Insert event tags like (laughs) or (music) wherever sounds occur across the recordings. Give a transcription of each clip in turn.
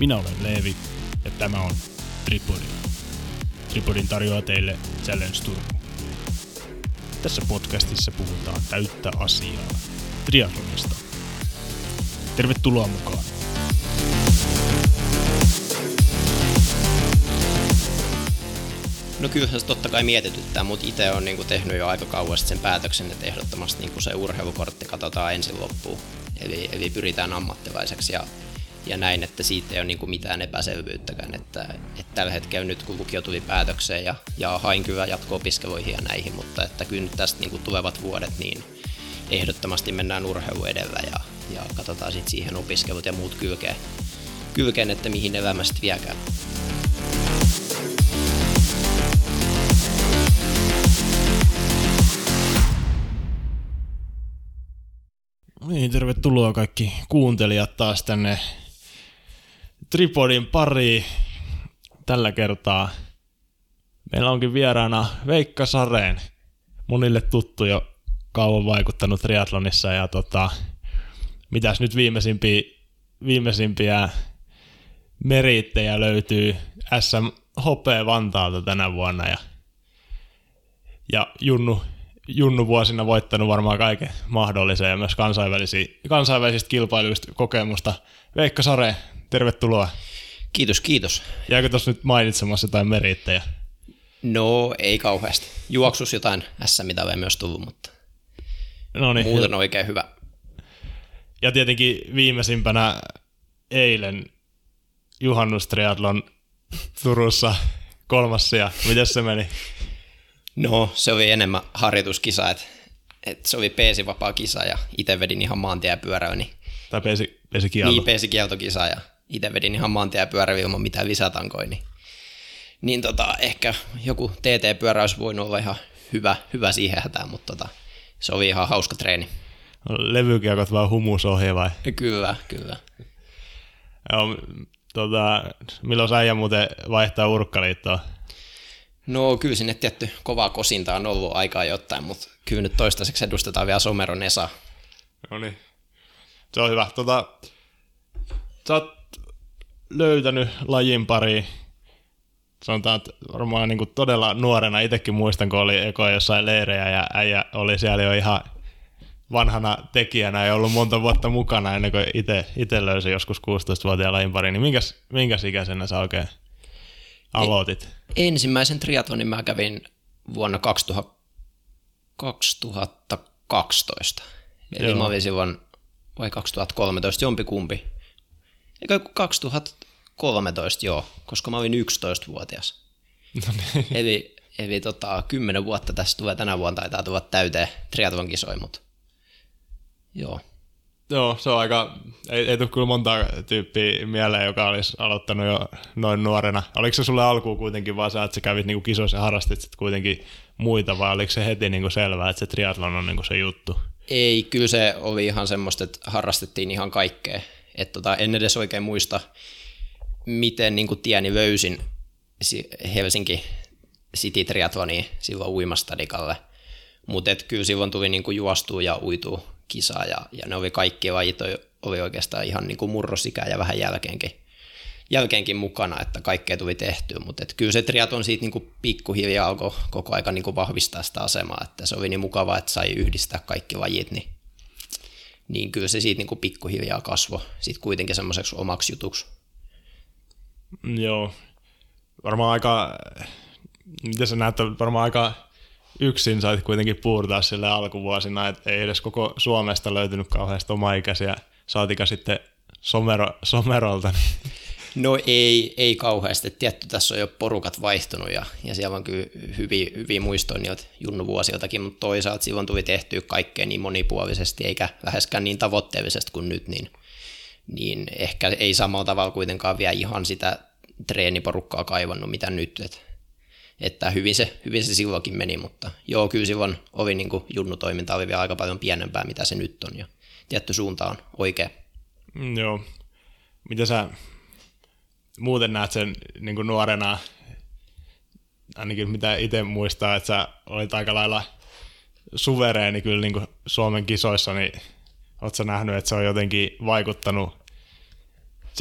Minä olen Leevi ja tämä on Tripodi. Tripodin tarjoaa teille Challenge Turku. Tässä podcastissa puhutaan täyttä asiaa triathlonista. Tervetuloa mukaan! No kyllähän se totta kai mietityttää, mutta itse on niinku tehnyt jo aika kauan sen päätöksen, että ehdottomasti niinku se urheilukortti katsotaan ensin loppuun. Eli, eli pyritään ammattilaiseksi ja, ja näin, että siitä ei ole niinku mitään epäselvyyttäkään. Että, että tällä hetkellä nyt kun lukio tuli päätökseen ja, ja hain kyllä jatko-opiskeluihin ja näihin, mutta että kyllä nyt tästä niinku tulevat vuodet niin ehdottomasti mennään urheilu edellä ja, ja katsotaan sitten siihen opiskelut ja muut kylkeen, kylkeen että mihin elämästä viekään. Niin, tervetuloa kaikki kuuntelijat taas tänne Tripodin pariin. Tällä kertaa meillä onkin vieraana Veikka Sareen, monille tuttu jo kauan vaikuttanut triatlonissa ja tota, mitäs nyt viimeisimpiä, viimeisimpiä merittejä löytyy SM Hopea Vantaalta tänä vuonna ja, ja Junnu Junnu vuosina voittanut varmaan kaiken mahdollisen ja myös kansainvälisistä kilpailuista kokemusta. Veikka Sare, tervetuloa. Kiitos, kiitos. Jääkö tuossa nyt mainitsemassa jotain merittäjä? No, ei kauheasti. Juoksus jotain s mitä on myös tullut, mutta no niin. muuten oikein hyvä. Ja tietenkin viimeisimpänä eilen juhannustriatlon Turussa kolmas ja miten se meni? No, se oli enemmän harjoituskisa, että et se oli peesivapaa kisa ja itse vedin ihan maantiepyöräily. Niin, tai peesi, peesikielto. Niin, peesikieltokisa ja itse vedin ihan maantiepyöräily ilman mitään lisätankoja. Niin, niin tota, ehkä joku TT-pyörä olisi voinut olla ihan hyvä, hyvä siihen hätään, mutta tota, se oli ihan hauska treeni. Levykiekot vaan humusohje vai? Kyllä, kyllä. Joo, tota, milloin sä muuten vaihtaa urkkaliittoa? No kyllä sinne tietty kovaa kosinta on ollut aikaa jotain, mutta kyllä nyt toistaiseksi edustetaan vielä Someron Esa. No niin, se on hyvä. Tota, sä oot löytänyt lajin pari, sanotaan, että varmaan niin kuin todella nuorena, itsekin muistan, kun oli eko jossain leirejä ja äijä oli siellä jo ihan vanhana tekijänä ja ollut monta vuotta mukana ennen kuin itse löysi joskus 16-vuotiaan lajin pari, niin minkäs, minkäs ikäisenä sä oikein aloitit? Ensimmäisen triatlonin mä kävin vuonna 2000, 2012. Eli Joo. mä olin silloin, vai 2013, jompikumpi. Eikö 2013, joo, koska mä olin 11-vuotias. No niin. Eli, eli tota, 10 vuotta tästä tulee tänä vuonna, taitaa tulla täyteen triathlon kisoja, mutta joo. Joo, se on aika, ei, ei tule kyllä monta tyyppiä mieleen, joka olisi aloittanut jo noin nuorena. Oliko se sulle alkuun kuitenkin vaan se, että sä kävit niinku kisoissa ja harrastit sit kuitenkin muita, vai oliko se heti niinku selvää, että se triathlon on niinku se juttu? Ei, kyllä se oli ihan semmoista, että harrastettiin ihan kaikkea. Et tota, en edes oikein muista, miten niinku tieni löysin Helsinki City Triathloniin silloin uimastadikalle. Mutta kyllä silloin tuli niinku juostua ja uitua kisaa ja, ja ne oli kaikki lajit oli oikeastaan ihan niin kuin murrosikä ja vähän jälkeenkin, jälkeenkin mukana, että kaikkea tuli tehtyä, mutta kyllä se triaton siitä niin kuin pikkuhiljaa alkoi koko aika niin kuin vahvistaa sitä asemaa, että se oli niin mukava, että sai yhdistää kaikki lajit, niin, niin kyllä se siitä niin kuin pikkuhiljaa kasvoi sitten kuitenkin semmoiseksi omaksi jutuksi. Joo, varmaan aika, miten sä näet, varmaan aika yksin sait kuitenkin puurtaa sille alkuvuosina, että ei edes koko Suomesta löytynyt kauheasti omaikäisiä, saatika sitten somero, somerolta. No ei, ei kauheasti. Tietty tässä on jo porukat vaihtunut ja, ja siellä on kyllä hyviä, hyviä muistoja niiltä junnuvuosiltakin, mutta toisaalta silloin tuli tehtyä kaikkea niin monipuolisesti eikä läheskään niin tavoitteellisesti kuin nyt, niin, niin ehkä ei samalla tavalla kuitenkaan vielä ihan sitä treeniporukkaa kaivannut mitä nyt. Et että hyvin se, hyvin se silloinkin meni, mutta joo, kyllä silloin oli niin kuin junnutoiminta oli vielä aika paljon pienempää, mitä se nyt on, ja tietty suunta on oikea. Mm, joo. Mitä sä muuten näet sen niin kuin nuorena, ainakin mitä itse muistaa, että sä olit aika lailla suvereeni kyllä niin kuin Suomen kisoissa, niin sä nähnyt, että se on jotenkin vaikuttanut?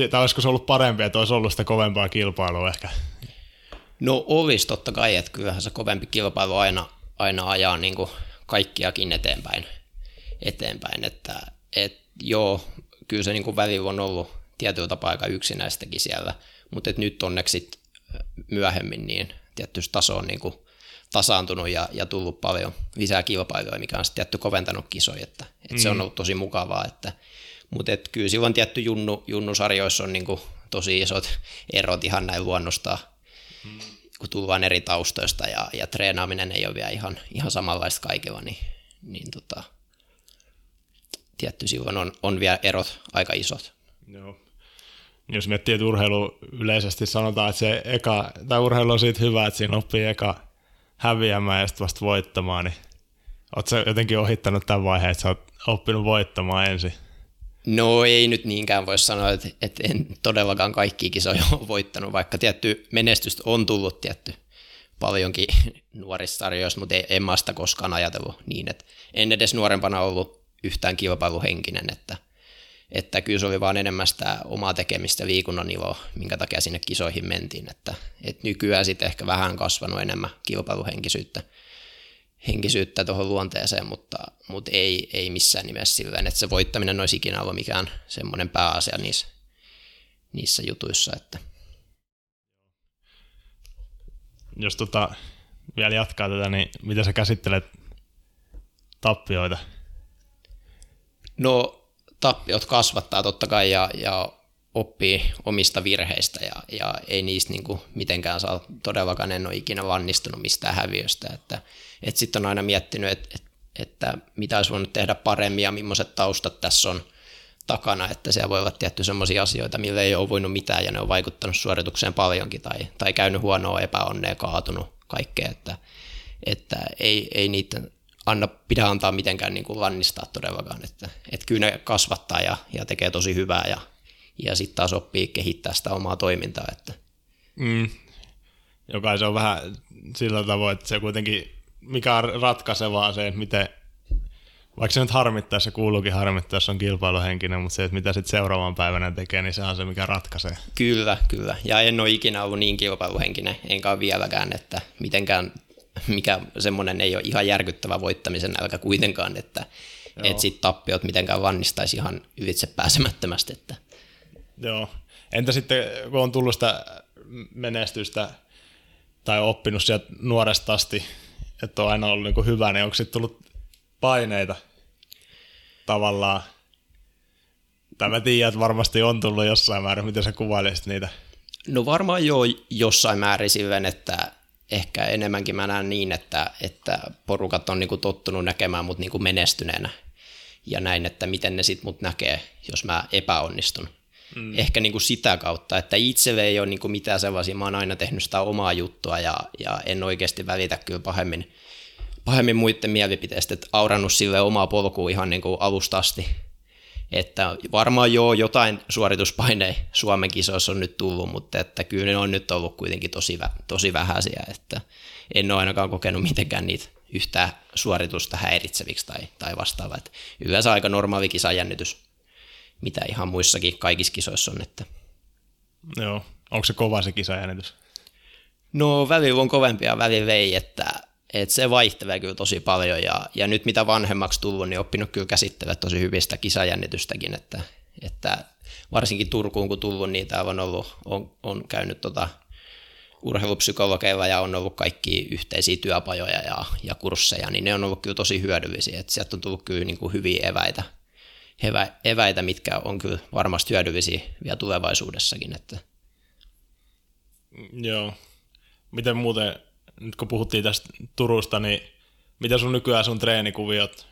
Tai olisiko se ollut parempi, että olisi ollut sitä kovempaa kilpailua ehkä? No olisi totta kai, että kyllähän se kovempi kilpailu aina, aina ajaa niin kuin kaikkiakin eteenpäin, eteenpäin. Että et, joo, kyllä se niin kuin välillä on ollut tietyllä tapaa aika yksinäistäkin siellä, mutta et nyt onneksi myöhemmin niin tietysti taso on niin kuin tasaantunut ja, ja tullut paljon lisää kilpailua, mikä on sitten tietty koventanut kisoja, että, että mm. se on mm. ollut tosi mukavaa, että, mutta et kyllä silloin tietty junnu, junnusarjoissa on niin kuin tosi isot erot ihan näin luonnosta, mm. kun tullaan eri taustoista ja, ja treenaaminen ei ole vielä ihan, ihan samanlaista kaikilla, niin, niin tota, tietty silloin on, on vielä erot aika isot. Joo. Jos miettii, että urheilu yleisesti sanotaan, että se eka, tai urheilu on siitä hyvä, että siinä oppii eka häviämään ja sitten vasta voittamaan, niin ootko jotenkin ohittanut tämän vaiheen, että sä oot oppinut voittamaan ensin? No ei nyt niinkään voi sanoa, että, että en todellakaan kaikki kisoja (laughs) ole voittanut, vaikka tietty menestystä on tullut tietty paljonkin (laughs) nuorissa sarjoissa, mutta en mä sitä koskaan ajatellut niin, että en edes nuorempana ollut yhtään kilpailuhenkinen, että, että kyllä se oli vaan enemmän sitä omaa tekemistä liikunnan iloa, minkä takia sinne kisoihin mentiin, että, että nykyään sitten ehkä vähän kasvanut enemmän kilpailuhenkisyyttä henkisyyttä tuohon luonteeseen, mutta, mutta ei, ei missään nimessä sillä että se voittaminen olisi ikinä ollut mikään semmoinen pääasia niissä, niissä jutuissa. Että. Jos tota, vielä jatkaa tätä, niin miten sä käsittelet tappioita? No tappiot kasvattaa totta kai ja, ja oppii omista virheistä ja, ja ei niistä niin kuin mitenkään saa, todellakaan en ole ikinä vannistunut mistään häviöstä, että, että sitten on aina miettinyt, että, että, että mitä olisi voinut tehdä paremmin ja millaiset taustat tässä on takana, että siellä voi olla tietty sellaisia asioita, millä ei ole voinut mitään ja ne on vaikuttanut suoritukseen paljonkin tai, tai käynyt huonoa epäonnea, kaatunut kaikkea, että, että ei, ei niitä anna, pidä antaa mitenkään niin kuin lannistaa todellakaan, että, että kyllä ne kasvattaa ja, ja tekee tosi hyvää ja, ja sitten taas oppii kehittää sitä omaa toimintaa. Että. Mm. Joka se on vähän sillä tavoin, että se kuitenkin, mikä on ratkaisevaa se, että miten, vaikka se nyt harmittaa, se kuuluukin harmittaa, jos on kilpailuhenkinen, mutta se, että mitä sitten seuraavan päivänä tekee, niin se on se, mikä ratkaisee. Kyllä, kyllä. Ja en ole ikinä ollut niin kilpailuhenkinen, enkä ole vieläkään, että mitenkään mikä semmoinen ei ole ihan järkyttävä voittamisen nälkä kuitenkaan, että et sit tappiot mitenkään vannistaisi ihan ylitse pääsemättömästi. Että. Joo. Entä sitten, kun on tullut sitä menestystä tai oppinut sieltä nuoresta asti, että on aina ollut niin hyvä, niin onko sitten tullut paineita tavallaan? Tai mä tiedän, että varmasti on tullut jossain määrin, miten sä kuvailisit niitä? No varmaan jo jossain määrin silleen, että ehkä enemmänkin mä näen niin, että, että porukat on niin kuin tottunut näkemään mut niin kuin menestyneenä ja näin, että miten ne sitten mut näkee, jos mä epäonnistun. Mm. Ehkä niin kuin sitä kautta, että itselle ei ole niin kuin mitään sellaisia, mä oon aina tehnyt sitä omaa juttua ja, ja en oikeasti välitä kyllä pahemmin, pahemmin muiden mielipiteistä, että aurannut sille omaa polkua ihan niin kuin alusta asti että varmaan joo, jotain suorituspaineja Suomen kisoissa on nyt tullut, mutta että kyllä ne on nyt ollut kuitenkin tosi, tosi vähäisiä, että en ole ainakaan kokenut mitenkään niitä yhtään suoritusta häiritseviksi tai, tai vastaavaa. Että yleensä aika normaali kisajännitys, mitä ihan muissakin kaikissa kisoissa on. Että. Joo, onko se kova se kisajännitys? No välillä on kovempia, välillä ei, että et se vaihtelee kyllä tosi paljon ja, ja nyt mitä vanhemmaksi tullut, niin oppinut kyllä käsittelemään tosi hyvistä kisajännitystäkin, että, että varsinkin Turkuun kun tullut, niin täällä on, ollut, on, on käynyt tota urheilupsykologeilla ja on ollut kaikki yhteisiä työpajoja ja, ja kursseja, niin ne on ollut kyllä tosi hyödyllisiä, että sieltä on tullut kyllä niin kuin hyviä eväitä, evä, eväitä, mitkä on kyllä varmasti hyödyllisiä vielä tulevaisuudessakin. Että. Joo. Miten muuten nyt kun puhuttiin tästä Turusta, niin mitä sun nykyään sun treenikuviot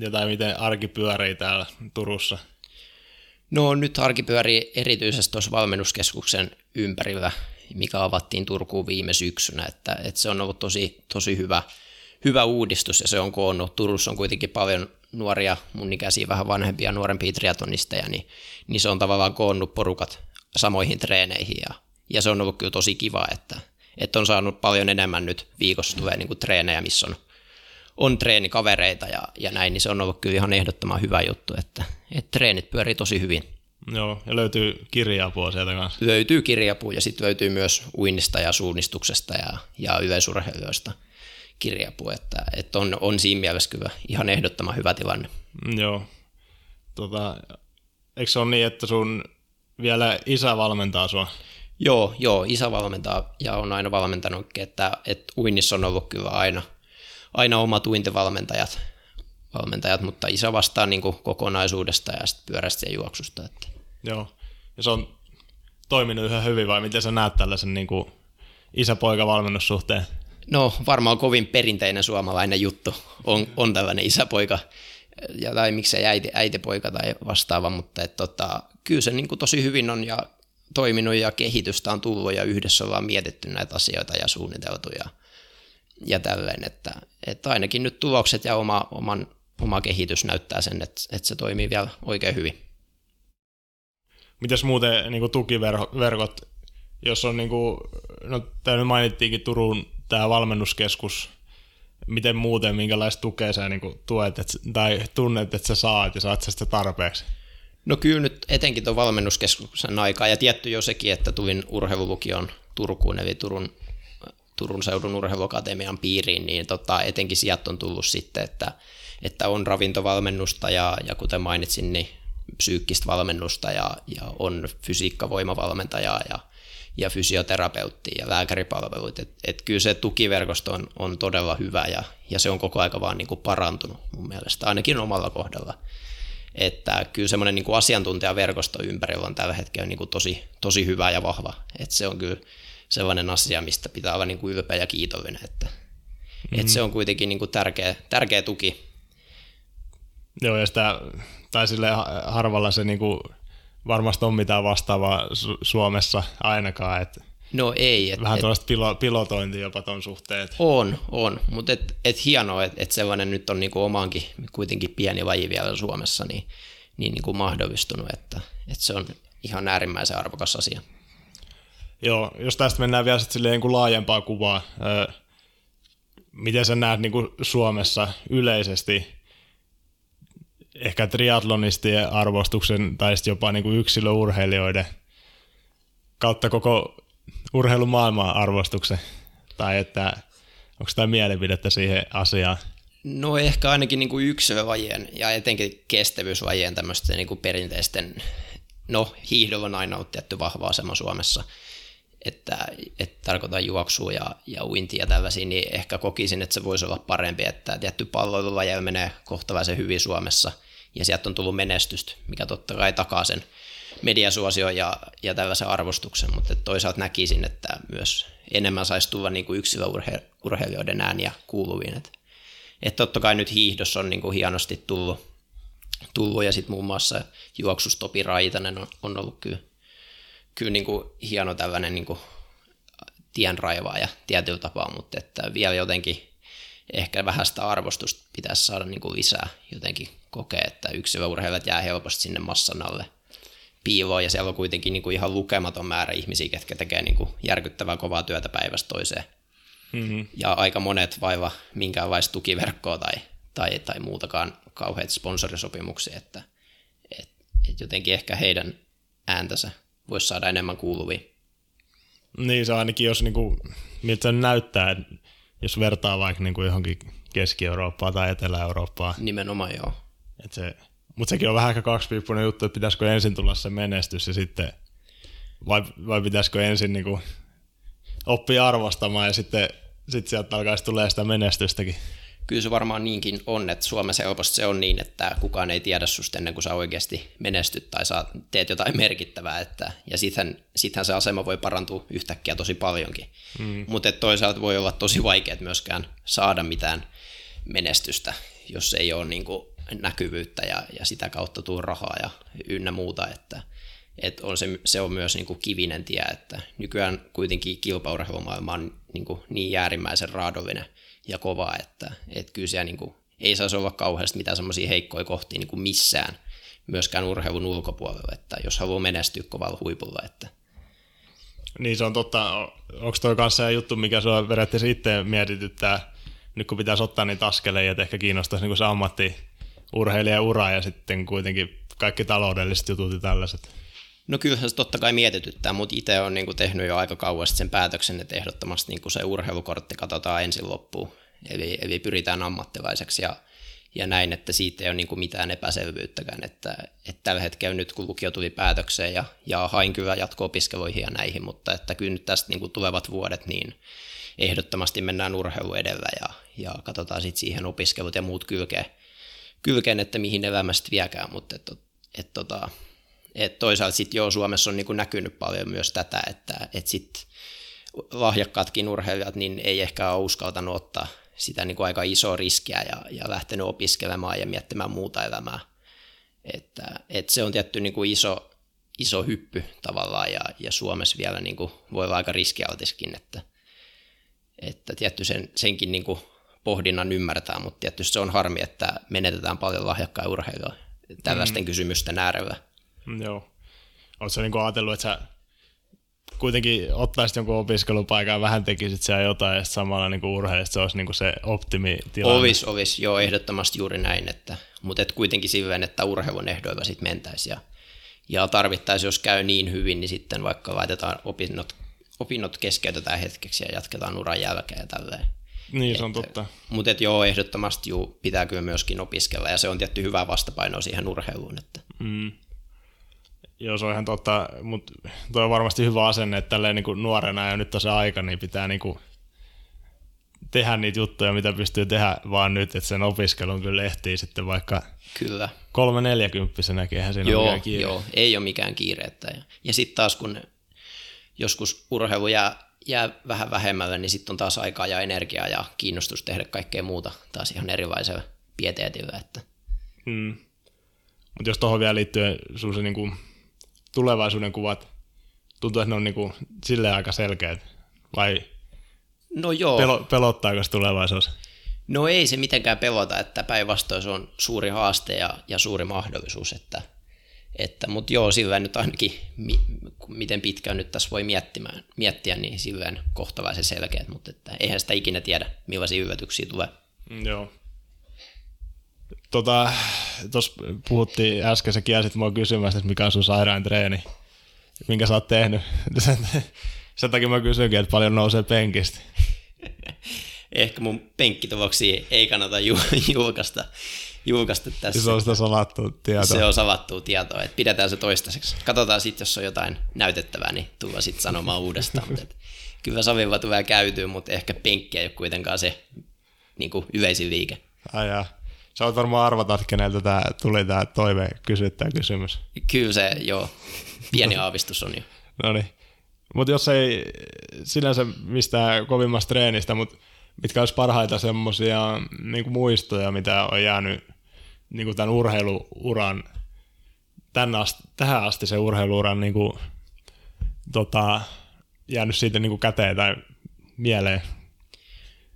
ja tai miten arki pyörii täällä Turussa? No nyt arki pyörii erityisesti tuossa valmennuskeskuksen ympärillä, mikä avattiin Turkuun viime syksynä, että, että se on ollut tosi, tosi hyvä, hyvä uudistus ja se on koonnut. Turussa on kuitenkin paljon nuoria, mun ikäisiä vähän vanhempia, nuorempia triatonisteja, niin, niin se on tavallaan koonnut porukat samoihin treeneihin ja, ja se on ollut kyllä tosi kiva, että, että on saanut paljon enemmän nyt viikossa tulee niin kuin treenejä, missä on, on treenikavereita ja, ja näin, niin se on ollut kyllä ihan ehdottoman hyvä juttu, että, että treenit pyörii tosi hyvin. Joo, ja löytyy kirja-apua sieltä kanssa. Löytyy kirjapuu ja sitten löytyy myös uinnista ja suunnistuksesta ja, ja yleisurheilijoista kirjapu, että, että on, on siinä mielessä kyllä ihan ehdottoman hyvä tilanne. Joo. Tota, eikö se ole niin, että sun vielä isä valmentaa sua? Joo, joo, isä valmentaa ja on aina valmentanutkin, että, että uinnissa on ollut kyllä aina, aina omat uintivalmentajat, valmentajat, mutta isä vastaa niin kuin kokonaisuudesta ja sitten pyörästä ja juoksusta. Että. Joo. Ja se on toiminut ihan hyvin vai miten sä näet tällaisen niin kuin isä-poika-valmennussuhteen? No varmaan kovin perinteinen suomalainen juttu on, on tällainen isäpoika, ja, tai miksei äiti, äitipoika tai vastaava, mutta et, tota, kyllä se niin kuin tosi hyvin on ja toiminut ja kehitystä on tullut ja yhdessä ollaan mietitty näitä asioita ja suunniteltu ja, ja tälleen, että, että ainakin nyt tulokset ja oma, oman, oma kehitys näyttää sen, että, että se toimii vielä oikein hyvin. Mitäs muuten niin tukiverkot, jos on, niin kuin, no nyt mainittiinkin Turun tämä valmennuskeskus, miten muuten, minkälaista tukea sä niin kuin, tuet et, tai tunnet, että sä saat ja saat sä sitä tarpeeksi? No kyllä nyt etenkin tuon valmennuskeskuksen aikaa ja tietty jo sekin, että tulin urheilulukion Turkuun eli Turun, Turun seudun urheiluakatemian piiriin, niin tota, etenkin sieltä on tullut sitten, että, että on ravintovalmennusta ja, ja kuten mainitsin, niin psyykkistä valmennusta ja, ja on fysiikkavoimavalmentajaa ja, ja fysioterapeutti ja lääkäripalveluit. Et, et kyllä se tukiverkosto on, on todella hyvä ja, ja se on koko aika vaan niin kuin parantunut mun mielestä, ainakin omalla kohdalla. Että kyllä semmoinen niin kuin asiantuntijaverkosto ympärillä on tällä hetkellä niin kuin tosi, tosi hyvä ja vahva. Että se on kyllä sellainen asia, mistä pitää olla niin kuin ylpeä ja kiitollinen. Että, mm-hmm. että se on kuitenkin niin kuin tärkeä, tärkeä tuki. Joo, ja sitä, tai sille harvalla se niin kuin varmasti on mitään vastaavaa Su- Suomessa ainakaan. Että no ei. Et, vähän tuollaista pilo, pilotointia jopa tuon suhteen. On, on. Mutta et, et hienoa, että et sellainen nyt on niinku omaankin kuitenkin pieni laji vielä Suomessa niin, niin niinku mahdollistunut, että et se on ihan äärimmäisen arvokas asia. Joo, jos tästä mennään vielä sitten niin kuin laajempaa kuvaa, öö, miten sä näet niin kuin Suomessa yleisesti ehkä triatlonistien arvostuksen tai jopa niin kuin yksilöurheilijoiden kautta koko urheilumaailman arvostuksen? Tai että onko tämä mielipidettä siihen asiaan? No ehkä ainakin niin kuin yksilövajien ja etenkin kestävyysvajien tämmöisten niin kuin perinteisten, no hiihdolla on aina ollut tietty vahva asema Suomessa, että, että tarkoitan juoksua ja, ja uintia ja tällaisia, niin ehkä kokisin, että se voisi olla parempi, että tietty palloilulajeilla menee kohtalaisen hyvin Suomessa, ja sieltä on tullut menestystä, mikä totta kai takaa sen mediasuosio ja, ja tällaisen arvostuksen, mutta toisaalta näkisin, että myös enemmän saisi tulla niin kuin yksilöurheilijoiden ääniä kuuluviin. Että, että totta kai nyt hiihdossa on niin kuin hienosti tullut, tullut ja sitten muun muassa juoksus Topi Raitanen on, on ollut kyllä, kyllä niin kuin hieno tällainen niin kuin tienraivaaja tietyllä tapaa, mutta että vielä jotenkin ehkä vähän sitä arvostusta pitäisi saada niin kuin lisää jotenkin kokea, että yksilöurheilijat jää helposti sinne massan alle piiloon ja siellä on kuitenkin niin kuin ihan lukematon määrä ihmisiä, ketkä tekee niin kuin järkyttävää kovaa työtä päivästä toiseen. Mm-hmm. Ja aika monet vaiva minkäänlaista tukiverkkoa tai, tai, tai muutakaan kauheita sponsorisopimuksia, että et, et jotenkin ehkä heidän ääntänsä voisi saada enemmän kuuluvia. Niin se ainakin, jos niinku, miltä se näyttää, jos vertaa vaikka niinku johonkin Keski-Eurooppaa tai Etelä-Eurooppaa. Nimenomaan joo. Et se, mutta sekin on vähän aika kaksipiippunen juttu, että pitäisikö ensin tulla se menestys ja sitten, vai, vai pitäisikö ensin niinku oppia arvostamaan ja sitten sit sieltä alkaisi tulee sitä menestystäkin. Kyllä se varmaan niinkin on, että Suomessa helposti se on niin, että kukaan ei tiedä susta ennen kuin sä oikeasti menestyt tai sä teet jotain merkittävää, että, ja sittenhän, sittenhän se asema voi parantua yhtäkkiä tosi paljonkin. Mm. Mutta toisaalta voi olla tosi vaikea myöskään saada mitään menestystä, jos ei ole niin kuin näkyvyyttä ja, ja sitä kautta tuu rahaa ja ynnä muuta, että, että on se, se on myös niin kuin kivinen tie, että nykyään kuitenkin kilpaurheilumaailma on niin, kuin niin äärimmäisen raadollinen ja kova, että, että kyllä siellä niin kuin, ei saisi olla kauheasti mitään semmoisia heikkoja kohtia niin kuin missään, myöskään urheilun ulkopuolella, että jos haluaa menestyä kovalla huipulla, että niin se on totta. Onko toi kanssa juttu, mikä sua periaatteessa itse mietityttää, nyt kun pitäisi ottaa niitä askeleja, että ehkä kiinnostaisi niin se ammatti urheilijan ura ja sitten kuitenkin kaikki taloudelliset jutut ja tällaiset. No kyllähän se totta kai mietityttää, mutta itse on niin kuin tehnyt jo aika kauan sen päätöksen, että ehdottomasti niin kuin se urheilukortti katsotaan ensin loppuun. Eli, eli pyritään ammattilaiseksi ja, ja näin, että siitä ei ole niin kuin mitään epäselvyyttäkään. Että, että tällä hetkellä nyt kun lukio tuli päätökseen ja, ja hain kyllä jatko-opiskeluihin ja näihin, mutta että kyllä nyt tästä niin kuin tulevat vuodet, niin ehdottomasti mennään urheilu edellä ja, ja katsotaan sitten siihen opiskelut ja muut kylkeen, kylkeen että mihin elämästä viekään, mutta että, että, tota, että toisaalta sitten joo, Suomessa on niin kuin näkynyt paljon myös tätä, että, että sitten lahjakkaatkin urheilijat niin ei ehkä ole uskaltanut ottaa sitä niin kuin aika isoa riskiä ja, ja lähtenyt opiskelemaan ja miettimään muuta elämää. Että, että se on tietty niin kuin iso, iso hyppy tavallaan ja, ja Suomessa vielä niin kuin voi olla aika riskialtiskin, että, että tietty sen, senkin niin kuin pohdinnan ymmärtää, mutta tietysti se on harmi, että menetetään paljon lahjakkaa urheilua tällaisten mm. kysymysten äärellä. Joo. Oletko niin ajatellut, että sä kuitenkin ottaisit jonkun opiskelupaikan ja vähän tekisit siellä jotain ja samalla niin urheilijat, se olisi niin se optimitilanne. Ovis, ovis, joo, ehdottomasti juuri näin, että, mutta et kuitenkin silleen, että urheilun ehdoilla sitten mentäisiin ja, ja tarvittaisiin, jos käy niin hyvin, niin sitten vaikka laitetaan opinnot, opinnot keskeytetään hetkeksi ja jatketaan uran jälkeen ja tälleen. Niin, se on totta. Mutta et joo, ehdottomasti juu, pitää kyllä myöskin opiskella ja se on tietty hyvä vastapaino siihen urheiluun. Että. Mm. Joo, se on ihan totta, mutta tuo on varmasti hyvä asenne, että tälleen niin nuorena ja nyt on se aika, niin pitää niin kuin tehdä niitä juttuja, mitä pystyy tehdä vaan nyt, että sen opiskelun kyllä ehtii sitten vaikka kyllä. kolme neljäkymppisenäkin, eihän siinä joo, ole kiire. Joo, ei ole mikään kiire. Että, ja, ja sitten taas kun joskus urheilu jää, jää vähän vähemmälle, niin sitten on taas aikaa ja energiaa ja kiinnostus tehdä kaikkea muuta taas ihan erilaisella pieteetillä. Että. Mm. Mutta jos tuohon vielä liittyen sun se niinku tulevaisuuden kuvat, tuntuu, että ne on niinku silleen aika selkeät, vai no joo. Pelo, pelottaako se tulevaisuus? No ei se mitenkään pelota, että päinvastoin se on suuri haaste ja, ja suuri mahdollisuus, että, että mutta joo, sillä nyt ainakin, mi, miten pitkään nyt tässä voi miettimään, miettiä, niin silleen kohtalaisen selkeät, mutta että eihän sitä ikinä tiedä, millaisia yllätyksiä tulee. Mm, joo. Tota, tuossa puhuttiin äsken, sä kiesit mua kysymästä, että mikä on sun sairaan treeni, minkä sä oot tehnyt. Sen, (laughs) sen takia mä kysynkin, että paljon nousee penkistä. (laughs) Ehkä mun penkkituvoksia ei kannata ju- julkaista, julkaista tässä. Se on sitä salattua tietoa. Se on salattua tietoa, että pidetään se toistaiseksi. Katsotaan sitten, jos on jotain näytettävää, niin tulla sitten sanomaan (laughs) uudestaan. Mutta kyllä saviva tulee käytyy, mutta ehkä penkki ei ole kuitenkaan se niin kuin yleisin liike. Ai jaa. Sä oot varmaan arvata, että keneltä tää tuli tämä toive kysyttää kysymys. Kyllä se, joo. Pieni aavistus on jo. (laughs) no niin. Mutta jos ei sinänsä mistään kovimmasta treenistä, mutta mitkä olisi parhaita semmoisia niin muistoja, mitä on jäänyt niin kuin tämän urheiluuran, tämän asti, tähän asti se urheiluuran niin kuin, tota, jäänyt siitä niin kuin käteen tai mieleen?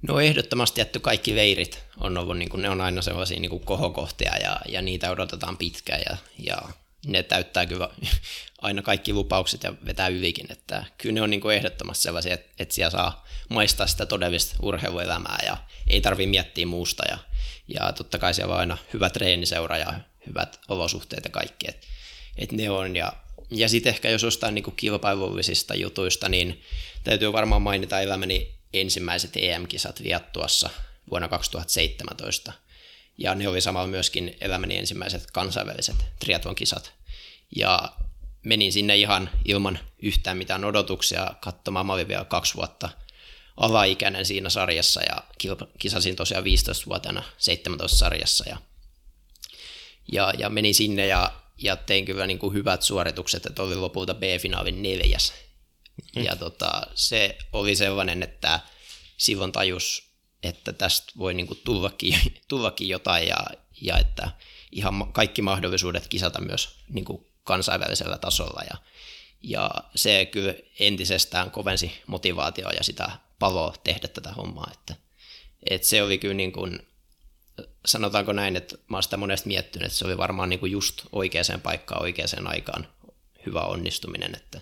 No ehdottomasti tietty kaikki veirit on ollut, niin kuin, ne on aina sellaisia niin kuin kohokohtia ja, ja niitä odotetaan pitkään ja, ja ne täyttää kyllä (laughs) aina kaikki lupaukset ja vetää ylikin, että kyllä ne on niin kuin ehdottomasti sellaisia, että, että siellä saa maistaa sitä todellista urheiluelämää ja ei tarvitse miettiä muusta ja, ja totta kai siellä on aina hyvä treeniseura ja hyvät olosuhteet ja kaikki, että, että ne on ja, ja sitten ehkä jos jostain niin kuin kilpailullisista jutuista, niin täytyy varmaan mainita elämäni ensimmäiset EM-kisat Viattuassa vuonna 2017. Ja ne oli samalla myöskin elämäni ensimmäiset kansainväliset triathlon-kisat. Ja menin sinne ihan ilman yhtään mitään odotuksia katsomaan. Mä olin vielä kaksi vuotta alaikäinen siinä sarjassa ja kisasin tosiaan 15-vuotiaana 17-sarjassa. Ja, ja, ja menin sinne ja, ja tein kyllä niin kuin hyvät suoritukset, että oli lopulta B-finaalin neljäs. Mm. Ja tota, se oli sellainen, että silloin tajus, että tästä voi niin kuin tullakin, (laughs) tullakin jotain ja, ja että ihan kaikki mahdollisuudet kisata myös niin kuin kansainvälisellä tasolla. Ja, ja se kyllä entisestään kovensi motivaatioa ja sitä paloa tehdä tätä hommaa. Että, että se oli kyllä niin kuin, sanotaanko näin, että mä oon sitä monesti miettinyt, että se oli varmaan niin kuin just oikeaan paikkaan oikeaan aikaan hyvä onnistuminen. Että.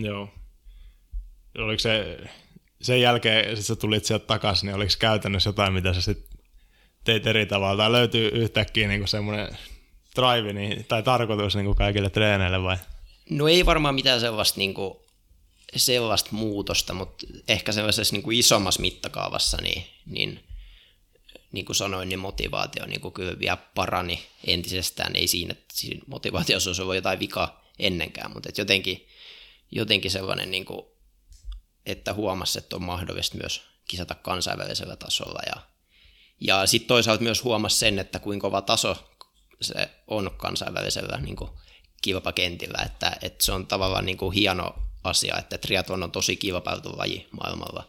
Joo. Oliko se sen jälkeen, sit sä tulit sieltä takaisin, niin oliko käytännössä jotain, mitä sä sitten teit eri tavalla, tai löytyy yhtäkkiä niin semmoinen drive niin, tai tarkoitus niin kuin kaikille treeneille vai? No ei varmaan mitään sellaista, niin kuin, sellaista muutosta, mutta ehkä sellaisessa niin kuin isommassa mittakaavassa, niin, niin, niin kuin sanoin, niin motivaatio niin kuin kyllä vielä parani entisestään. Ei siinä, että siinä motivaatiossa olisi ollut jotain vikaa ennenkään, mutta että jotenkin, jotenkin sellainen, niin kuin, että huomasi, että on mahdollista myös kisata kansainvälisellä tasolla ja ja sitten toisaalta myös huomasi sen, että kuinka kova taso se on kansainvälisellä niin kuin kilpakentillä, että, että se on tavallaan niin kuin hieno asia, että triathlon on tosi kilpailtu laji maailmalla,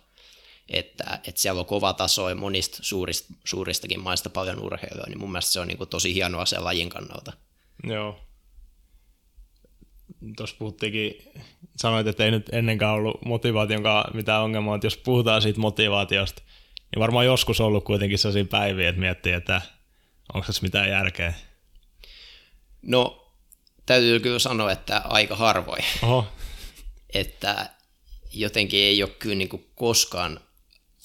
että, että siellä on kova taso ja monista suurista, suuristakin maista paljon urheilua, niin mun mielestä se on niin kuin tosi hieno asia lajin kannalta. Joo. Tuossa puhuttiinkin, sanoit, että ei nyt ennenkään ollut motivaation mitään ongelmaa, että jos puhutaan siitä motivaatiosta, niin varmaan joskus ollut kuitenkin sellaisia päiviä, että miettii, että onko tässä mitään järkeä. No, täytyy kyllä sanoa, että aika harvoin. Oho. Että jotenkin ei ole kyllä niin kuin koskaan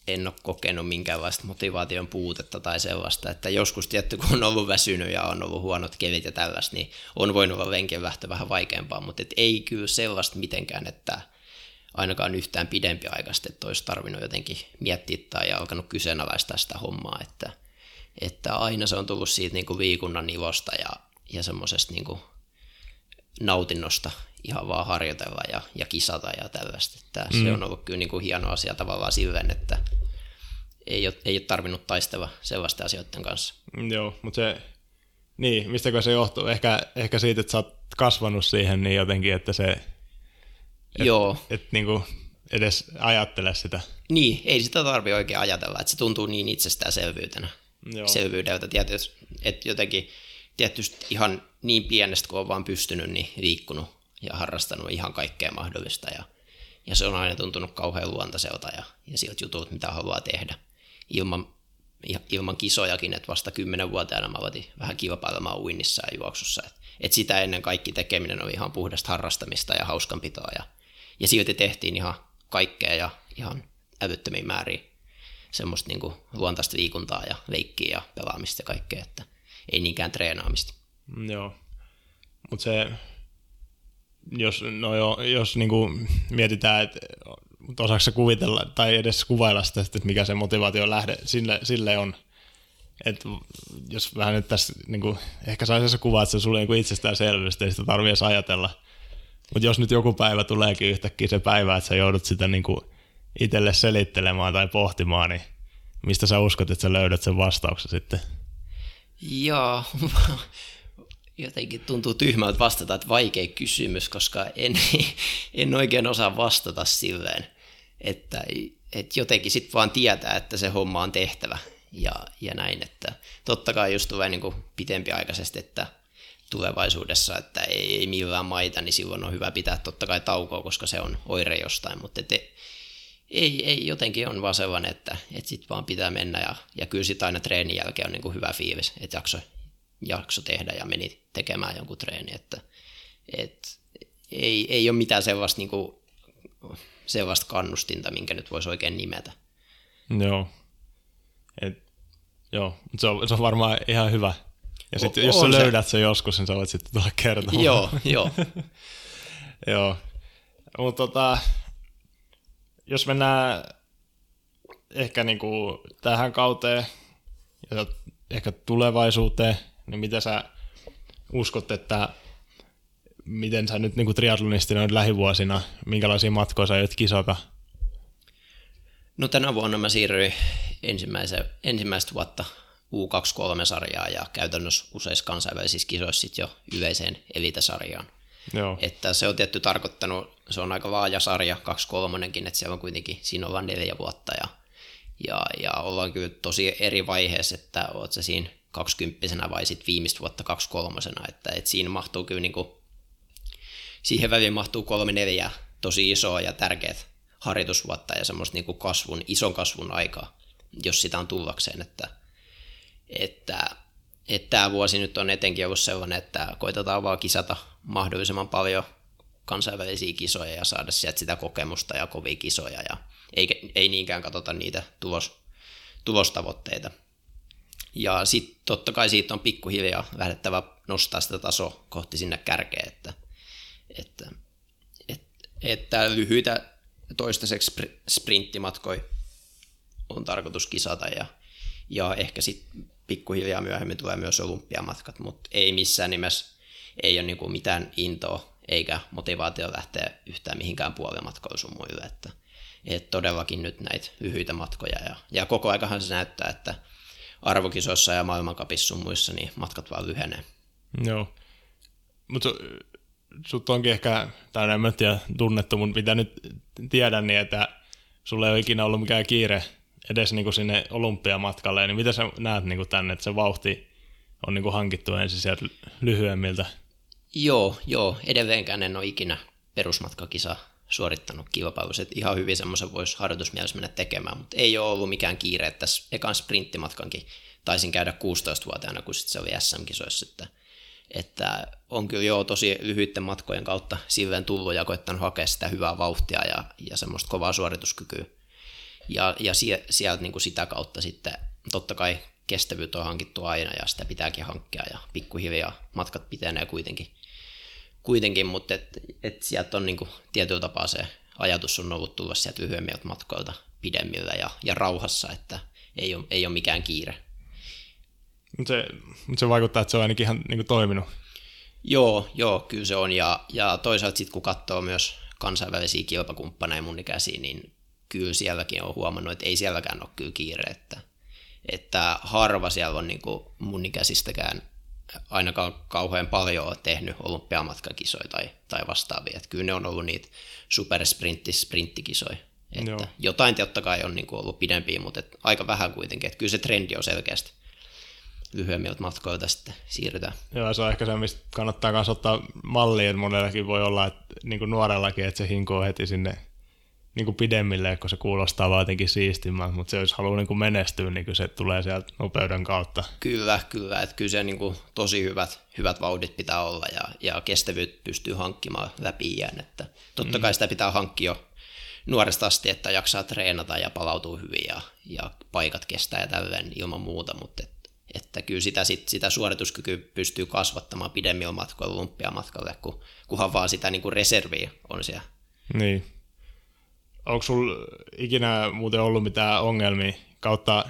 en ole kokenut minkäänlaista motivaation puutetta tai sellaista, että joskus tietty, kun on ollut väsynyt ja on ollut huonot kelit ja tällaista, niin on voinut olla lenkin vähän vaikeampaa, mutta et ei kyllä sellaista mitenkään, että ainakaan yhtään pidempi aikaisesti, että olisi tarvinnut jotenkin miettiä tai alkanut kyseenalaistaa sitä hommaa, että, että aina se on tullut siitä niin kuin viikunnan ilosta ja, ja semmoisesta niin nautinnosta ihan vaan harjoitella ja, ja kisata ja tällaista. Että mm. Se on ollut kyllä niin kuin hieno asia tavallaan silleen, että ei ole, ei ole tarvinnut taistella sellaisten asioiden kanssa. Joo, mutta se, niin, mistäkö se johtuu? Ehkä, ehkä siitä, että sä oot kasvanut siihen niin jotenkin, että se et, Joo. Et niinku edes ajattele sitä. Niin, ei sitä tarvi oikein ajatella, että se tuntuu niin itsestäänselvyytenä. Joo. Selvyydeltä tietysti, että jotenkin tietysti ihan niin pienestä kuin on vaan pystynyt, niin liikkunut ja harrastanut ihan kaikkea mahdollista ja, ja se on aina tuntunut kauhean luontaiselta ja, ja siltä jutut, mitä haluaa tehdä. Ilman, ilman kisojakin, että vasta kymmenen vuotiaana mä aloitin vähän kilpailemaan uinnissa ja juoksussa. Et, et sitä ennen kaikki tekeminen oli ihan puhdasta harrastamista ja hauskanpitoa ja ja silti tehtiin ihan kaikkea ja ihan älyttömiä määriä semmoista niin luontaista liikuntaa ja leikkiä ja pelaamista ja kaikkea, että ei niinkään treenaamista. Mm, joo, mutta se, jos, no jo, jos niin kuin mietitään, että osaako kuvitella tai edes kuvailla sitä, että mikä se motivaatio lähde sille, sille on, että jos vähän nyt tässä niin kuin, ehkä saisi se kuva, että se sulle niin itsestäänselvyys, ei sitä tarvitse ajatella – mutta jos nyt joku päivä tuleekin yhtäkkiä se päivä, että sä joudut sitä niinku itselle selittelemään tai pohtimaan, niin mistä sä uskot, että sä löydät sen vastauksen sitten? Joo, (laughs) jotenkin tuntuu tyhmältä vastata, että vaikea kysymys, koska en, (laughs) en oikein osaa vastata silleen, että, että jotenkin sitten vaan tietää, että se homma on tehtävä ja, ja näin, että totta kai just tulee niin pitempiaikaisesti, että tulevaisuudessa, että ei, ei millään maita, niin silloin on hyvä pitää totta kai taukoa, koska se on oire jostain, mutta te, ei, ei, jotenkin on vaan sellainen, että, että sitten vaan pitää mennä ja, ja kyllä sitten aina treenin jälkeen on niin kuin hyvä fiilis, että jakso, jakso tehdä ja meni tekemään jonkun treeni, että et, ei, ei ole mitään sellaista, niin kuin, sellaista kannustinta, minkä nyt voisi oikein nimetä. Joo, Et, joo. Se, on, se on varmaan ihan hyvä, ja sitten jos sä löydät se. sen joskus, niin sä voit sitten tulla kertomaan. Joo, joo. (laughs) joo. Mutta tota, jos mennään ehkä niinku tähän kauteen ja ehkä tulevaisuuteen, niin mitä sä uskot, että miten sä nyt niinku triatlonistina nyt lähivuosina, minkälaisia matkoja sä aiot kisata? No tänä vuonna mä siirryin ensimmäistä vuotta U23-sarjaa ja käytännössä useissa kansainvälisissä kisoissa sit jo yleiseen elitasarjaan. Joo. Että se on tietty tarkoittanut, se on aika laaja sarja, 23 että siellä on kuitenkin, siinä ollaan neljä vuotta ja, ja, ja ollaan kyllä tosi eri vaiheessa, että oot se siinä 20 vai sitten viimeistä vuotta 23 että, että siinä mahtuu kyllä niin kuin, siihen väliin mahtuu kolme neljä tosi isoa ja tärkeät harjoitusvuotta ja semmoista niin kuin kasvun, ison kasvun aikaa, jos sitä on tullakseen, että että, että tämä vuosi nyt on etenkin ollut sellainen, että koitetaan vaan kisata mahdollisimman paljon kansainvälisiä kisoja ja saada sieltä sitä kokemusta ja kovia kisoja ja ei, ei niinkään katsota niitä tulos, tulostavoitteita. Ja sitten totta kai siitä on pikkuhiljaa lähdettävä nostaa sitä taso kohti sinne kärkeen, että, että, että, että lyhyitä toistaiseksi sprinttimatkoja on tarkoitus kisata ja, ja ehkä sitten pikkuhiljaa myöhemmin tulee myös olympiamatkat, mutta ei missään nimessä ei ole niinku mitään intoa eikä motivaatio lähteä yhtään mihinkään puolimatkoille sun muille, että, että todellakin nyt näitä lyhyitä matkoja ja, ja koko aikahan se näyttää, että arvokisoissa ja maailmankapissa sun muissa niin matkat vaan lyhenee. Joo, mutta sut onkin ehkä, tai en tiedä tunnettu, mutta mitä nyt tiedän, niin että sulla ei ole ikinä ollut mikään kiire edes niin kuin sinne olympiamatkalle, niin mitä sä näet niin kuin tänne, että se vauhti on niin kuin hankittu ensin sieltä lyhyemmiltä? Joo, joo, edelleenkään en ole ikinä perusmatkakisa suorittanut kilpailussa, että ihan hyvin semmoisen voisi harjoitusmielessä mennä tekemään, mutta ei ole ollut mikään kiire, että tässä ekan sprinttimatkankin taisin käydä 16-vuotiaana, kun sitten se oli SM-kisoissa, että, että on kyllä jo tosi lyhyiden matkojen kautta silleen tullut ja koittanut hakea sitä hyvää vauhtia ja, ja semmoista kovaa suorituskykyä. Ja, ja sie, sieltä niin kuin sitä kautta sitten totta kai kestävyyttä on hankittu aina ja sitä pitääkin hankkia ja pikkuhiljaa matkat pitenee kuitenkin kuitenkin, mutta et, et sieltä on niinku tietyllä tapaa se ajatus on ollut tulla sieltä lyhyemmiltä matkoilta pidemmillä ja, ja rauhassa, että ei ole, ei ole mikään kiire. Mutta se, mut se vaikuttaa, että se on ainakin ihan niinku toiminut. Joo, joo, kyllä se on. Ja, ja toisaalta sitten kun katsoo myös kansainvälisiä kilpakumppaneja mun ikäisiä, niin kyllä sielläkin on huomannut, että ei sielläkään ole kyllä kiire, että, että harva siellä on niin mun ikäisistäkään ainakaan kauhean paljon tehnyt olympiamatkakisoja tai, tai vastaavia. Että kyllä ne on ollut niitä supersprintti sprinttikisoja. Että Joo. jotain totta kai on niin kuin ollut pidempiä, mutta et aika vähän kuitenkin. Että kyllä se trendi on selkeästi lyhyemmiltä matkoilta sitten siirrytään. Joo, se on ehkä se, mistä kannattaa myös ottaa mallia, että monellakin voi olla, että niin kuin nuorellakin, että se hinkoo heti sinne niin kuin pidemmille, kun se kuulostaa vaan jotenkin mutta se jos haluaa niin kuin menestyä, niin se tulee sieltä nopeuden kautta. Kyllä, kyllä, että kyllä se niin kuin tosi hyvät, hyvät vauhdit pitää olla ja, ja kestävyyttä pystyy hankkimaan läpi iän, että totta mm. kai sitä pitää hankkia jo nuoresta asti, että jaksaa treenata ja palautuu hyvin ja, ja paikat kestää ja tälleen ilman muuta, mutta et, että kyllä sitä, sit, sitä suorituskykyä pystyy kasvattamaan pidemmillä matkoilla lumpiamatkalle, kun, kunhan vaan sitä niin kuin reserviä on siellä. Niin onko sulla ikinä muuten ollut mitään ongelmia kautta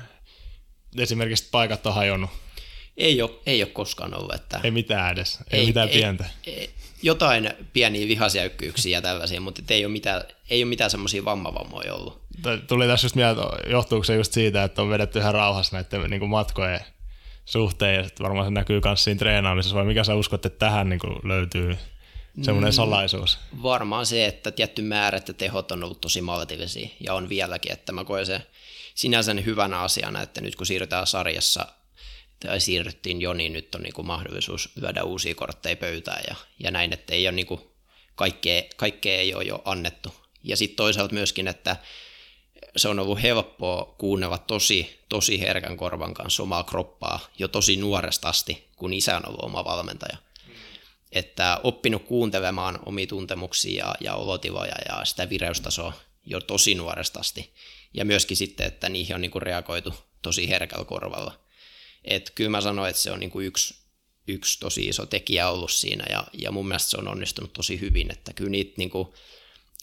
esimerkiksi paikat on hajonnut? Ei ole, ei ole koskaan ollut. Että ei mitään edes, ei, ei mitään ei, pientä. Ei, jotain pieniä vihasjäykkyyksiä ja tällaisia, mutta ei ole mitään, ei ole mitään semmoisia vammavammoja ollut. Tuli tässä just mieltä, johtuuko se just siitä, että on vedetty ihan rauhassa näiden niin kuin matkojen suhteen, ja varmaan se näkyy myös siinä treenaamisessa, vai mikä sä uskot, että tähän niin kuin löytyy semmoinen mm, salaisuus? Varmaan se, että tietty määrä että tehot on ollut tosi maltillisia ja on vieläkin, että mä koen se sinänsä hyvänä asiana, että nyt kun siirrytään sarjassa tai siirryttiin jo, niin nyt on niin kuin mahdollisuus lyödä uusia kortteja pöytään ja, ja näin, että ei ole niin kuin kaikkea, kaikkea ei ole jo annettu. Ja sitten toisaalta myöskin, että se on ollut helppoa kuunnella tosi, tosi herkän korvan kanssa omaa kroppaa jo tosi nuoresta asti, kun isä on ollut oma valmentaja että oppinut kuuntelemaan omia tuntemuksia ja, ja olotiloja ja sitä vireystasoa jo tosi nuoresta asti. Ja myöskin sitten, että niihin on niin kuin reagoitu tosi herkällä korvalla. Et kyllä mä sanoin, että se on niin kuin yksi, yksi tosi iso tekijä ollut siinä ja, ja mun mielestä se on onnistunut tosi hyvin, että kyllä, niitä, niin kuin,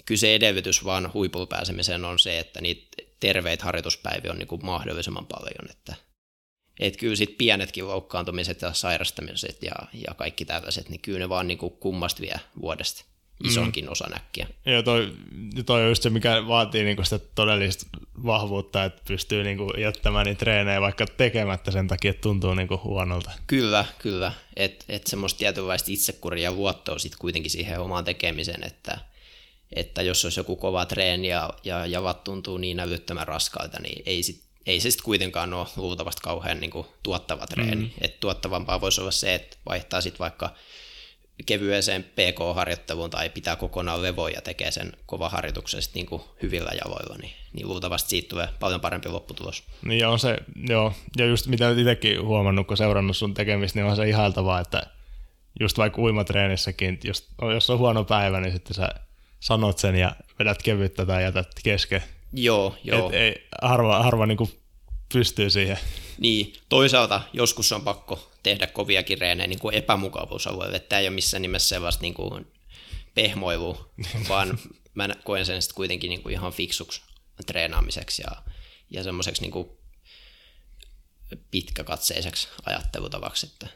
kyllä se edellytys vaan huipulla pääsemiseen on se, että niitä terveitä harjoituspäiviä on niin kuin mahdollisimman paljon, että että kyllä sitten pienetkin loukkaantumiset ja sairastamiset ja, ja kaikki tällaiset, niin kyllä ne vaan niin kummasta vie vuodesta isonkin mm. osa näkkiä. Ja toi, toi on just se, mikä vaatii niinku sitä todellista vahvuutta, että pystyy niinku jättämään niitä treenejä vaikka tekemättä sen takia, että tuntuu niinku huonolta. Kyllä, kyllä. Että et semmoista tietynlaista itsekuria ja luottoa sitten kuitenkin siihen omaan tekemiseen, että, että jos olisi joku kova treeni ja, ja javat tuntuu niin älyttömän raskailta, niin ei sit ei se sitten kuitenkaan ole luultavasti kauhean niin kuin, tuottava treeni. Mm. Et tuottavampaa voisi olla se, että vaihtaa sitten vaikka kevyeseen PK-harjoitteluun tai pitää kokonaan levoja ja tekee sen kova harjoituksen niin kuin hyvillä jaloilla, niin, niin luultavasti siitä tulee paljon parempi lopputulos. Niin on se, joo. Ja just mitä itsekin huomannut, kun seurannut sun tekemistä, niin on se ihailtavaa, että just vaikka uimatreenissäkin, jos, jos on huono päivä, niin sitten sä sanot sen ja vedät kevyttä tai jätät kesken Joo, joo. Et ei, harva harva niin kuin pystyy siihen. Niin, toisaalta joskus on pakko tehdä koviakin reenejä niin kuin epämukavuusalueelle. Tämä ei ole missään nimessä sellaista niin kuin pehmoilu, (laughs) vaan mä koen sen sitten kuitenkin niin kuin ihan fiksuksi treenaamiseksi ja, ja semmoiseksi niin kuin pitkäkatseiseksi ajattelutavaksi, että,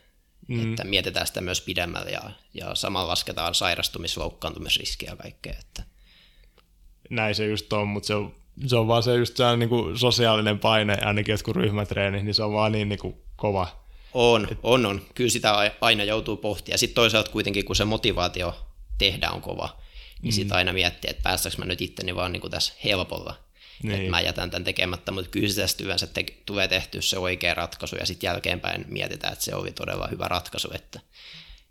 mm. että mietitään sitä myös pidemmälle ja, ja samalla lasketaan sairastumis- loukkaantumisriskiä ja kaikkea. Että. Näin se just on, mutta se on, se on vaan se just se niin kuin sosiaalinen paine, ainakin jotkut ryhmätreeni, niin se on vaan niin, niin kuin kova. On, on, on. Kyllä sitä aina joutuu pohtia. Sitten toisaalta kuitenkin, kun se motivaatio tehdä on kova, niin mm. sitten aina miettii, että päästäkö mä nyt itteni vaan niin kuin tässä helpolla. Niin. Että mä jätän tämän tekemättä, mutta kyllä tästä yleensä te- tulee tehty se oikea ratkaisu ja sitten jälkeenpäin mietitään, että se oli todella hyvä ratkaisu, että,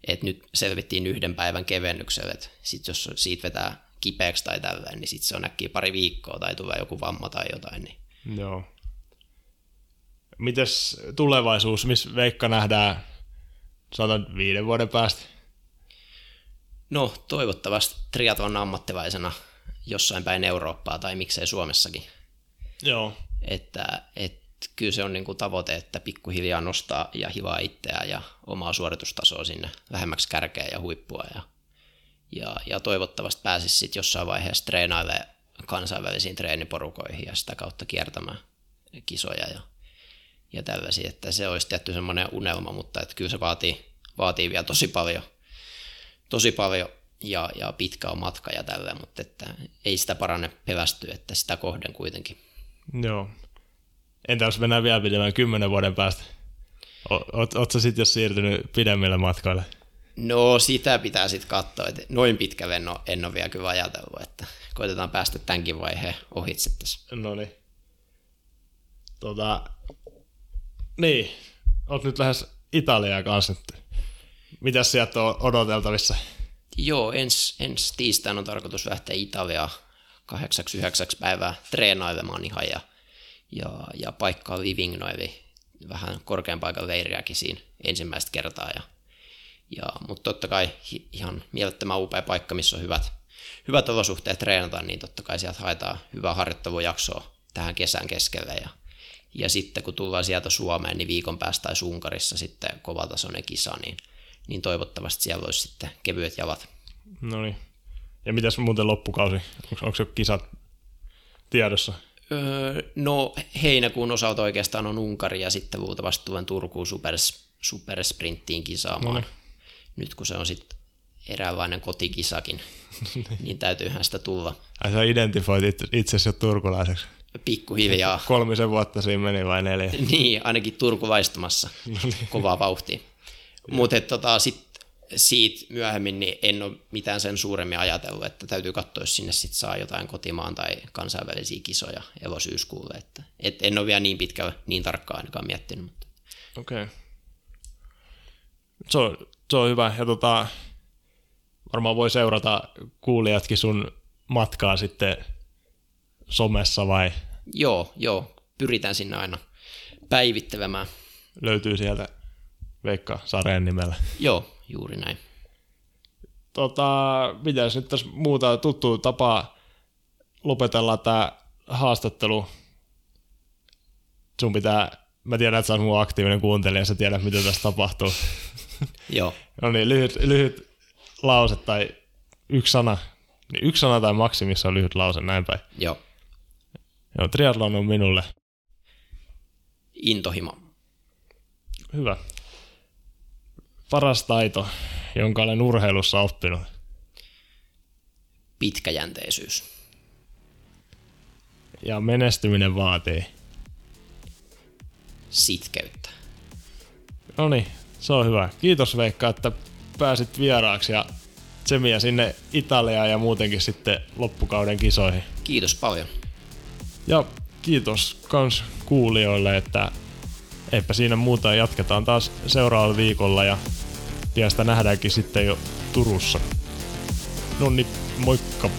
että nyt selvittiin yhden päivän kevennyksellä, että sitten jos siitä vetää kipeäksi tai tällainen, niin sitten se on äkkiä pari viikkoa tai tulee joku vamma tai jotain. Niin. Joo. Mites tulevaisuus, missä Veikka nähdään, sanotaan viiden vuoden päästä? No, toivottavasti triatlon ammattilaisena jossain päin Eurooppaa tai miksei Suomessakin. Joo. Että, et, kyllä se on niin kuin tavoite, että pikkuhiljaa nostaa ja hivaa itseään ja omaa suoritustasoa sinne lähemmäksi kärkeä ja huippua. Ja, ja, ja toivottavasti pääsisi sitten jossain vaiheessa treenailemaan kansainvälisiin treeniporukoihin ja sitä kautta kiertämään kisoja ja, ja tällaisia. Että se olisi tietty semmoinen unelma, mutta että kyllä se vaatii, vaatii vielä tosi paljon, tosi paljon ja, ja pitkä on matka ja tällä, mutta että ei sitä parane pelästyä, että sitä kohden kuitenkin. Joo. Entä jos mennään vielä pidemmän kymmenen vuoden päästä? Oletko sitten jos siirtynyt pidemmille matkoille? No sitä pitää sitten katsoa, että noin pitkä en ole, en ole vielä kyllä ajatellut, että koitetaan päästä tämänkin vaiheen ohitse tässä. No niin. Tota, niin, olet nyt lähes Italiaa kanssa. Mitäs sieltä on odoteltavissa? Joo, ensi ens tiistaina on tarkoitus lähteä Italiaan kahdeksaksi, yhdeksäksi päivää treenailemaan ihan ja, ja, ja paikkaa Livigno, eli vähän korkean paikan leiriäkin siinä ensimmäistä kertaa. Ja, ja, mutta totta kai ihan mielettömän upea paikka, missä on hyvät, hyvät olosuhteet treenata, niin totta kai sieltä haetaan hyvää harjoittelujaksoa tähän kesän keskelle. Ja, ja sitten kun tullaan sieltä Suomeen, niin viikon päästä tai Unkarissa sitten kovatasoinen kisa, niin – niin toivottavasti siellä olisi sitten kevyet jalat. No niin. Ja mitäs muuten loppukausi? Onko, onko se kisat tiedossa? Öö, no heinäkuun osalta oikeastaan on Unkari ja sitten luultavasti tulen Turkuun super, supersprinttiin kisaamaan. No niin. Nyt kun se on sitten eräänlainen kotikisakin, (laughs) niin täytyyhän sitä tulla. Ai sä identifoit itse jo turkulaiseksi? Pikkuhiljaa. Kolmisen vuotta siinä meni vai neljä? (laughs) niin, ainakin turkulaistumassa. (laughs) No niin. Kovaa vauhtia. Mutta tota, sitten siitä myöhemmin niin en ole mitään sen suuremmin ajatellut, että täytyy katsoa, jos sinne sit saa jotain kotimaan tai kansainvälisiä kisoja elosyyskuulle. Että, et en ole vielä niin pitkä, niin tarkkaan ainakaan miettinyt. Mutta. Okei. Okay. Se on, se on hyvä. Ja tota, varmaan voi seurata kuulijatkin sun matkaa sitten somessa vai? Joo, joo. Pyritään sinne aina päivittämään. Löytyy sieltä Veikka Sareen nimellä. Joo, juuri näin. Tota, mitäs nyt tässä muuta tuttu tapa lopetella tämä haastattelu. Sun pitää, mä tiedän, että sä oot mun aktiivinen kuuntelija, sä tiedät, mitä tässä tapahtuu. (laughs) Joo. no niin, lyhyt, lyhyt lause tai yksi sana. Niin yksi sana tai maksimissa on lyhyt lause, näin päin. Joo. Joo, triathlon on minulle. Intohimo. Hyvä paras taito, jonka olen urheilussa oppinut? Pitkäjänteisyys. Ja menestyminen vaatii? Sitkeyttä. No niin, se on hyvä. Kiitos Veikka, että pääsit vieraaksi ja tsemiä sinne Italiaan ja muutenkin sitten loppukauden kisoihin. Kiitos paljon. Ja kiitos kans kuulijoille, että eipä siinä muuta. Jatketaan taas seuraavalla viikolla ja pian sitä nähdäänkin sitten jo Turussa. No niin, moikka!